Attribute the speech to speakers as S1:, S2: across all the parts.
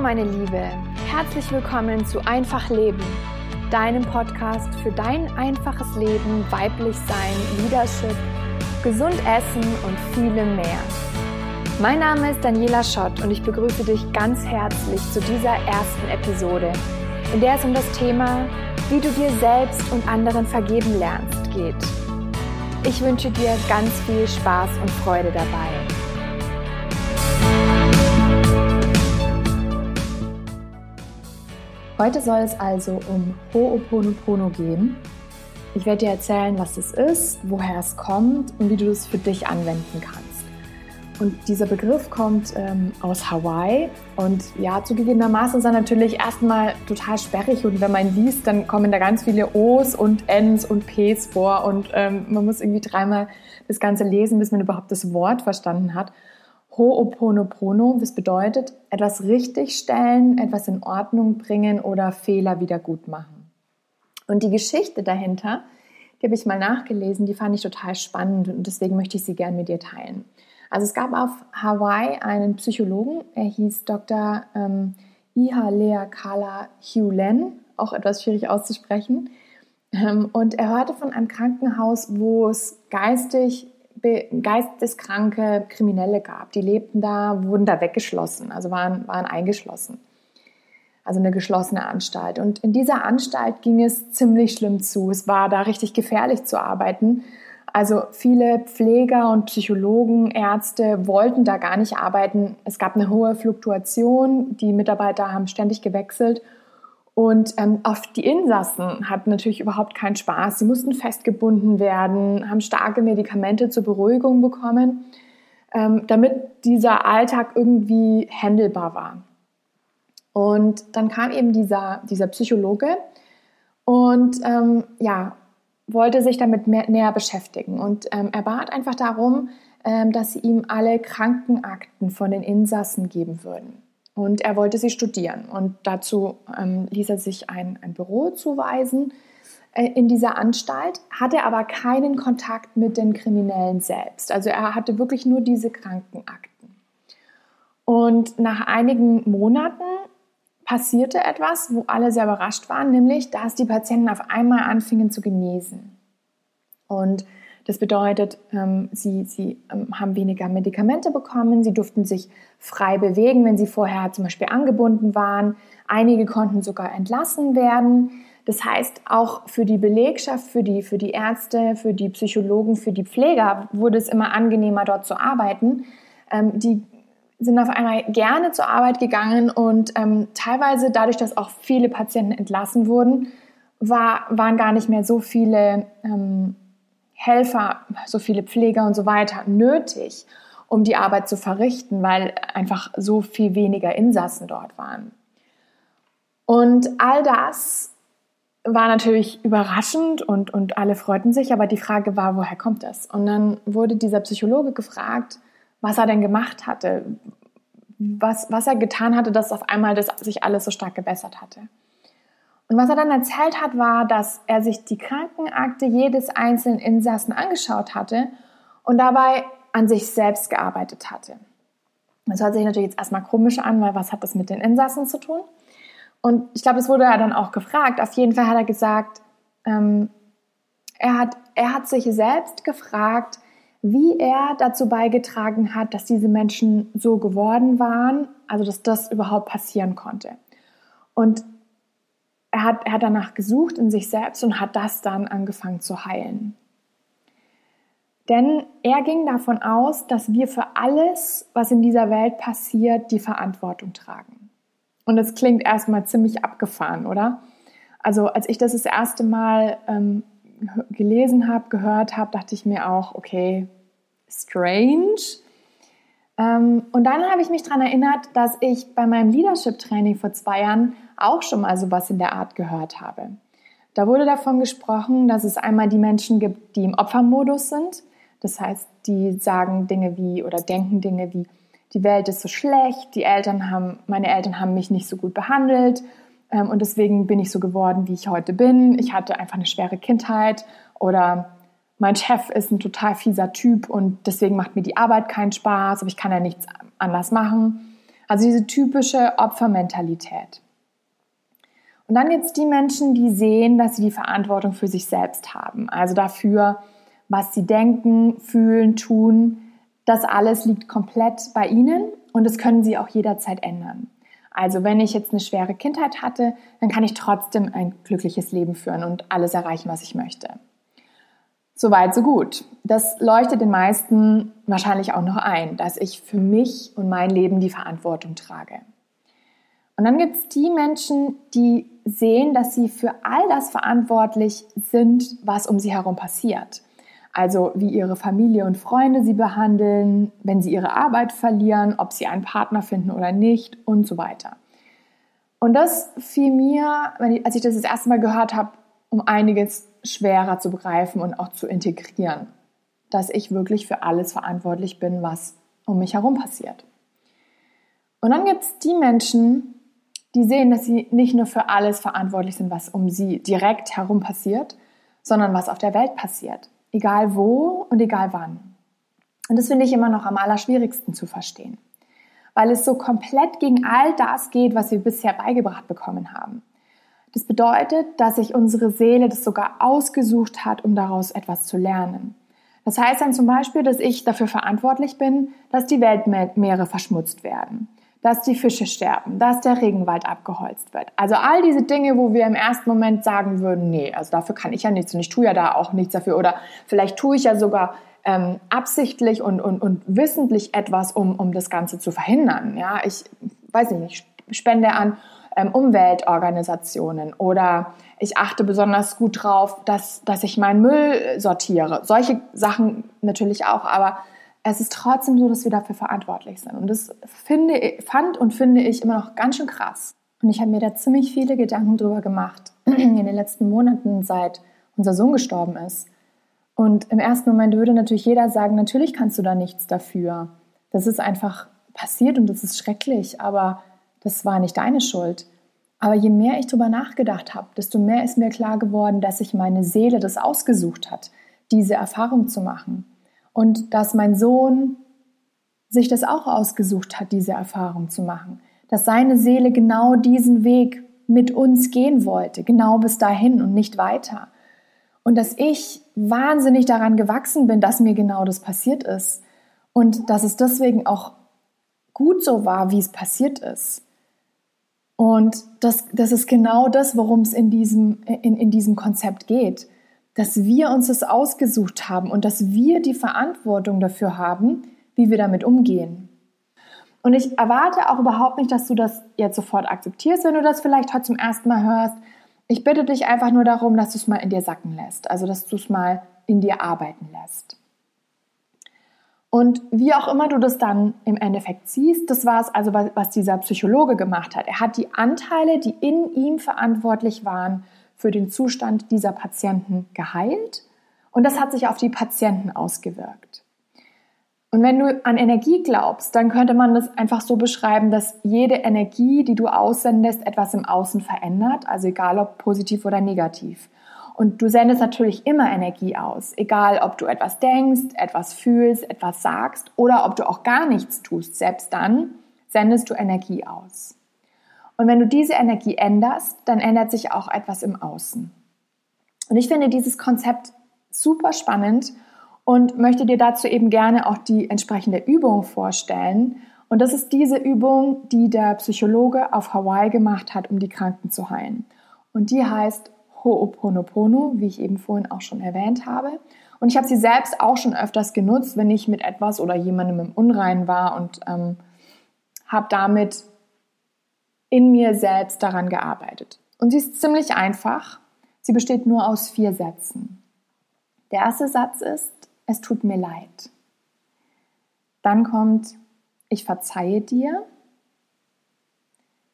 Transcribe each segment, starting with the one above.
S1: meine Liebe, herzlich willkommen zu Einfach Leben, deinem Podcast für dein einfaches Leben, weiblich sein, Leadership, gesund essen und vielem mehr. Mein Name ist Daniela Schott und ich begrüße dich ganz herzlich zu dieser ersten Episode, in der es um das Thema, wie du dir selbst und anderen vergeben lernst, geht. Ich wünsche dir ganz viel Spaß und Freude dabei. Heute soll es also um Ho'oponopono gehen. Ich werde dir erzählen, was es ist, woher es kommt und wie du es für dich anwenden kannst. Und dieser Begriff kommt ähm, aus Hawaii und ja, zugegebenermaßen ist er natürlich erstmal total sperrig und wenn man liest, dann kommen da ganz viele O's und N's und P's vor und ähm, man muss irgendwie dreimal das Ganze lesen, bis man überhaupt das Wort verstanden hat. Ho'oponopono, das bedeutet etwas richtigstellen, etwas in Ordnung bringen oder Fehler wieder gut machen. Und die Geschichte dahinter, die habe ich mal nachgelesen, die fand ich total spannend und deswegen möchte ich sie gerne mit dir teilen. Also es gab auf Hawaii einen Psychologen, er hieß Dr. Ähm, Iha Lea Kala Hulen, auch etwas schwierig auszusprechen. Ähm, und er hörte von einem Krankenhaus, wo es geistig geisteskranke Kriminelle gab. Die lebten da, wurden da weggeschlossen, also waren, waren eingeschlossen. Also eine geschlossene Anstalt. Und in dieser Anstalt ging es ziemlich schlimm zu. Es war da richtig gefährlich zu arbeiten. Also viele Pfleger und Psychologen, Ärzte wollten da gar nicht arbeiten. Es gab eine hohe Fluktuation. Die Mitarbeiter haben ständig gewechselt. Und ähm, auf die Insassen hatten natürlich überhaupt keinen Spaß. Sie mussten festgebunden werden, haben starke Medikamente zur Beruhigung bekommen, ähm, damit dieser Alltag irgendwie handelbar war. Und dann kam eben dieser, dieser Psychologe und ähm, ja, wollte sich damit mehr, näher beschäftigen. Und ähm, er bat einfach darum, ähm, dass sie ihm alle Krankenakten von den Insassen geben würden. Und er wollte sie studieren. Und dazu ähm, ließ er sich ein, ein Büro zuweisen äh, in dieser Anstalt, hatte aber keinen Kontakt mit den Kriminellen selbst. Also er hatte wirklich nur diese Krankenakten. Und nach einigen Monaten passierte etwas, wo alle sehr überrascht waren, nämlich dass die Patienten auf einmal anfingen zu genesen. Und das bedeutet, ähm, sie, sie ähm, haben weniger Medikamente bekommen, sie durften sich frei bewegen, wenn sie vorher zum Beispiel angebunden waren. Einige konnten sogar entlassen werden. Das heißt, auch für die Belegschaft, für die, für die Ärzte, für die Psychologen, für die Pfleger wurde es immer angenehmer, dort zu arbeiten. Ähm, die sind auf einmal gerne zur Arbeit gegangen und ähm, teilweise dadurch, dass auch viele Patienten entlassen wurden, war, waren gar nicht mehr so viele ähm, Helfer, so viele Pfleger und so weiter nötig, um die Arbeit zu verrichten, weil einfach so viel weniger Insassen dort waren. Und all das war natürlich überraschend und, und alle freuten sich, aber die Frage war, woher kommt das? Und dann wurde dieser Psychologe gefragt, was er denn gemacht hatte, was, was er getan hatte, dass auf einmal das sich alles so stark gebessert hatte. Und was er dann erzählt hat, war, dass er sich die Krankenakte jedes einzelnen Insassen angeschaut hatte und dabei an sich selbst gearbeitet hatte. Das hört sich natürlich jetzt erstmal komisch an, weil was hat das mit den Insassen zu tun? Und ich glaube, es wurde ja dann auch gefragt. Auf jeden Fall hat er gesagt, ähm, er, hat, er hat sich selbst gefragt, wie er dazu beigetragen hat, dass diese Menschen so geworden waren, also dass das überhaupt passieren konnte. Und er hat, er hat danach gesucht in sich selbst und hat das dann angefangen zu heilen. Denn er ging davon aus, dass wir für alles, was in dieser Welt passiert, die Verantwortung tragen. Und das klingt erstmal ziemlich abgefahren, oder? Also als ich das das erste Mal ähm, gelesen habe, gehört habe, dachte ich mir auch, okay, strange. Ähm, und dann habe ich mich daran erinnert, dass ich bei meinem Leadership-Training vor zwei Jahren auch schon mal sowas in der Art gehört habe. Da wurde davon gesprochen, dass es einmal die Menschen gibt, die im Opfermodus sind. Das heißt, die sagen Dinge wie oder denken Dinge wie, die Welt ist so schlecht, die Eltern haben, meine Eltern haben mich nicht so gut behandelt ähm, und deswegen bin ich so geworden, wie ich heute bin. Ich hatte einfach eine schwere Kindheit oder mein Chef ist ein total fieser Typ und deswegen macht mir die Arbeit keinen Spaß, aber ich kann ja nichts anders machen. Also diese typische Opfermentalität. Und dann gibt es die Menschen, die sehen, dass sie die Verantwortung für sich selbst haben. Also dafür, was sie denken, fühlen, tun. Das alles liegt komplett bei ihnen und das können sie auch jederzeit ändern. Also wenn ich jetzt eine schwere Kindheit hatte, dann kann ich trotzdem ein glückliches Leben führen und alles erreichen, was ich möchte. Soweit, so gut. Das leuchtet den meisten wahrscheinlich auch noch ein, dass ich für mich und mein Leben die Verantwortung trage. Und dann gibt es die Menschen, die sehen, dass sie für all das verantwortlich sind, was um sie herum passiert. Also wie ihre Familie und Freunde sie behandeln, wenn sie ihre Arbeit verlieren, ob sie einen Partner finden oder nicht und so weiter. Und das fiel mir, als ich das das erste Mal gehört habe, um einiges schwerer zu begreifen und auch zu integrieren, dass ich wirklich für alles verantwortlich bin, was um mich herum passiert. Und dann gibt es die Menschen, die sehen, dass sie nicht nur für alles verantwortlich sind, was um sie direkt herum passiert, sondern was auf der Welt passiert. Egal wo und egal wann. Und das finde ich immer noch am allerschwierigsten zu verstehen, weil es so komplett gegen all das geht, was wir bisher beigebracht bekommen haben. Das bedeutet, dass sich unsere Seele das sogar ausgesucht hat, um daraus etwas zu lernen. Das heißt dann zum Beispiel, dass ich dafür verantwortlich bin, dass die Weltmeere verschmutzt werden, dass die Fische sterben, dass der Regenwald abgeholzt wird. Also all diese Dinge, wo wir im ersten Moment sagen würden, nee, also dafür kann ich ja nichts und ich tue ja da auch nichts dafür oder vielleicht tue ich ja sogar ähm, absichtlich und, und, und wissentlich etwas, um, um das Ganze zu verhindern. Ja, ich weiß nicht, ich spende an ähm, Umweltorganisationen oder ich achte besonders gut drauf, dass, dass ich meinen Müll sortiere. Solche Sachen natürlich auch, aber es ist trotzdem so, dass wir dafür verantwortlich sind. Und das finde, fand und finde ich immer noch ganz schön krass. Und ich habe mir da ziemlich viele Gedanken drüber gemacht in den letzten Monaten, seit unser Sohn gestorben ist. Und im ersten Moment würde natürlich jeder sagen, natürlich kannst du da nichts dafür. Das ist einfach passiert und das ist schrecklich. Aber das war nicht deine Schuld. Aber je mehr ich darüber nachgedacht habe, desto mehr ist mir klar geworden, dass sich meine Seele das ausgesucht hat, diese Erfahrung zu machen. Und dass mein Sohn sich das auch ausgesucht hat, diese Erfahrung zu machen. Dass seine Seele genau diesen Weg mit uns gehen wollte, genau bis dahin und nicht weiter. Und dass ich wahnsinnig daran gewachsen bin, dass mir genau das passiert ist. Und dass es deswegen auch gut so war, wie es passiert ist. Und das, das ist genau das, worum es in diesem, in, in diesem Konzept geht. Dass wir uns das ausgesucht haben und dass wir die Verantwortung dafür haben, wie wir damit umgehen. Und ich erwarte auch überhaupt nicht, dass du das jetzt sofort akzeptierst, wenn du das vielleicht heute zum ersten Mal hörst. Ich bitte dich einfach nur darum, dass du es mal in dir sacken lässt, also dass du es mal in dir arbeiten lässt. Und wie auch immer du das dann im Endeffekt siehst, das war es also, was dieser Psychologe gemacht hat. Er hat die Anteile, die in ihm verantwortlich waren, für den Zustand dieser Patienten geheilt und das hat sich auf die Patienten ausgewirkt. Und wenn du an Energie glaubst, dann könnte man das einfach so beschreiben, dass jede Energie, die du aussendest, etwas im Außen verändert, also egal ob positiv oder negativ. Und du sendest natürlich immer Energie aus, egal ob du etwas denkst, etwas fühlst, etwas sagst oder ob du auch gar nichts tust. Selbst dann sendest du Energie aus. Und wenn du diese Energie änderst, dann ändert sich auch etwas im Außen. Und ich finde dieses Konzept super spannend und möchte dir dazu eben gerne auch die entsprechende Übung vorstellen. Und das ist diese Übung, die der Psychologe auf Hawaii gemacht hat, um die Kranken zu heilen. Und die heißt Ho'oponopono, wie ich eben vorhin auch schon erwähnt habe. Und ich habe sie selbst auch schon öfters genutzt, wenn ich mit etwas oder jemandem im Unrein war und ähm, habe damit in mir selbst daran gearbeitet. Und sie ist ziemlich einfach. Sie besteht nur aus vier Sätzen. Der erste Satz ist, es tut mir leid. Dann kommt, ich verzeihe dir.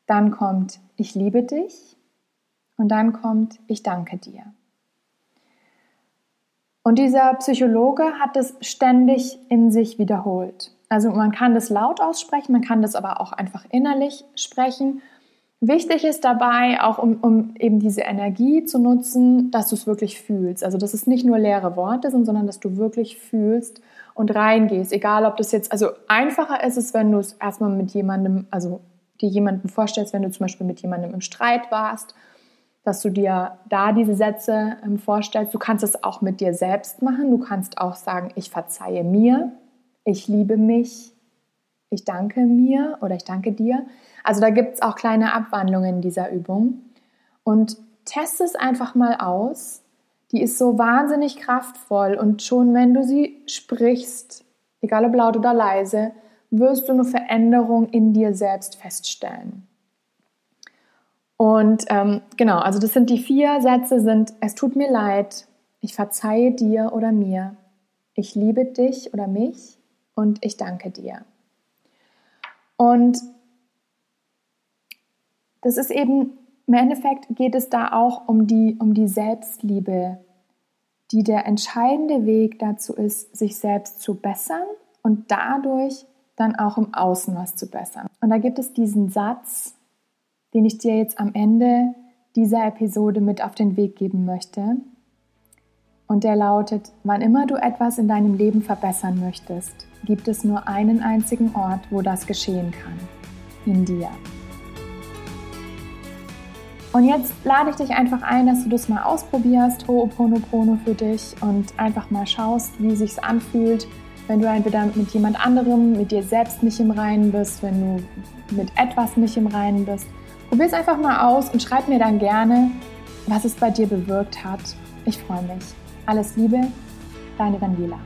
S1: Dann kommt, ich liebe dich. Und dann kommt, ich danke dir. Und dieser Psychologe hat es ständig in sich wiederholt. Also man kann das laut aussprechen, man kann das aber auch einfach innerlich sprechen. Wichtig ist dabei, auch um, um eben diese Energie zu nutzen, dass du es wirklich fühlst. Also, dass es nicht nur leere Worte sind, sondern dass du wirklich fühlst und reingehst. Egal, ob das jetzt, also einfacher ist es, wenn du es erstmal mit jemandem, also dir jemanden vorstellst, wenn du zum Beispiel mit jemandem im Streit warst, dass du dir da diese Sätze ähm, vorstellst. Du kannst es auch mit dir selbst machen. Du kannst auch sagen, ich verzeihe mir, ich liebe mich, ich danke mir oder ich danke dir. Also da gibt es auch kleine Abwandlungen in dieser Übung. Und test es einfach mal aus. Die ist so wahnsinnig kraftvoll und schon wenn du sie sprichst, egal ob laut oder leise, wirst du eine Veränderung in dir selbst feststellen. Und ähm, genau, also das sind die vier Sätze sind, es tut mir leid, ich verzeihe dir oder mir, ich liebe dich oder mich und ich danke dir. Und das ist eben, im Endeffekt geht es da auch um die, um die Selbstliebe, die der entscheidende Weg dazu ist, sich selbst zu bessern und dadurch dann auch im Außen was zu bessern. Und da gibt es diesen Satz, den ich dir jetzt am Ende dieser Episode mit auf den Weg geben möchte. Und der lautet, wann immer du etwas in deinem Leben verbessern möchtest, gibt es nur einen einzigen Ort, wo das geschehen kann. In dir. Und jetzt lade ich dich einfach ein, dass du das mal ausprobierst, Ho'oponopono für dich und einfach mal schaust, wie sich's anfühlt, wenn du entweder mit jemand anderem, mit dir selbst nicht im Reinen bist, wenn du mit etwas nicht im Reinen bist. Probier es einfach mal aus und schreib mir dann gerne, was es bei dir bewirkt hat. Ich freue mich. Alles Liebe, deine Daniela.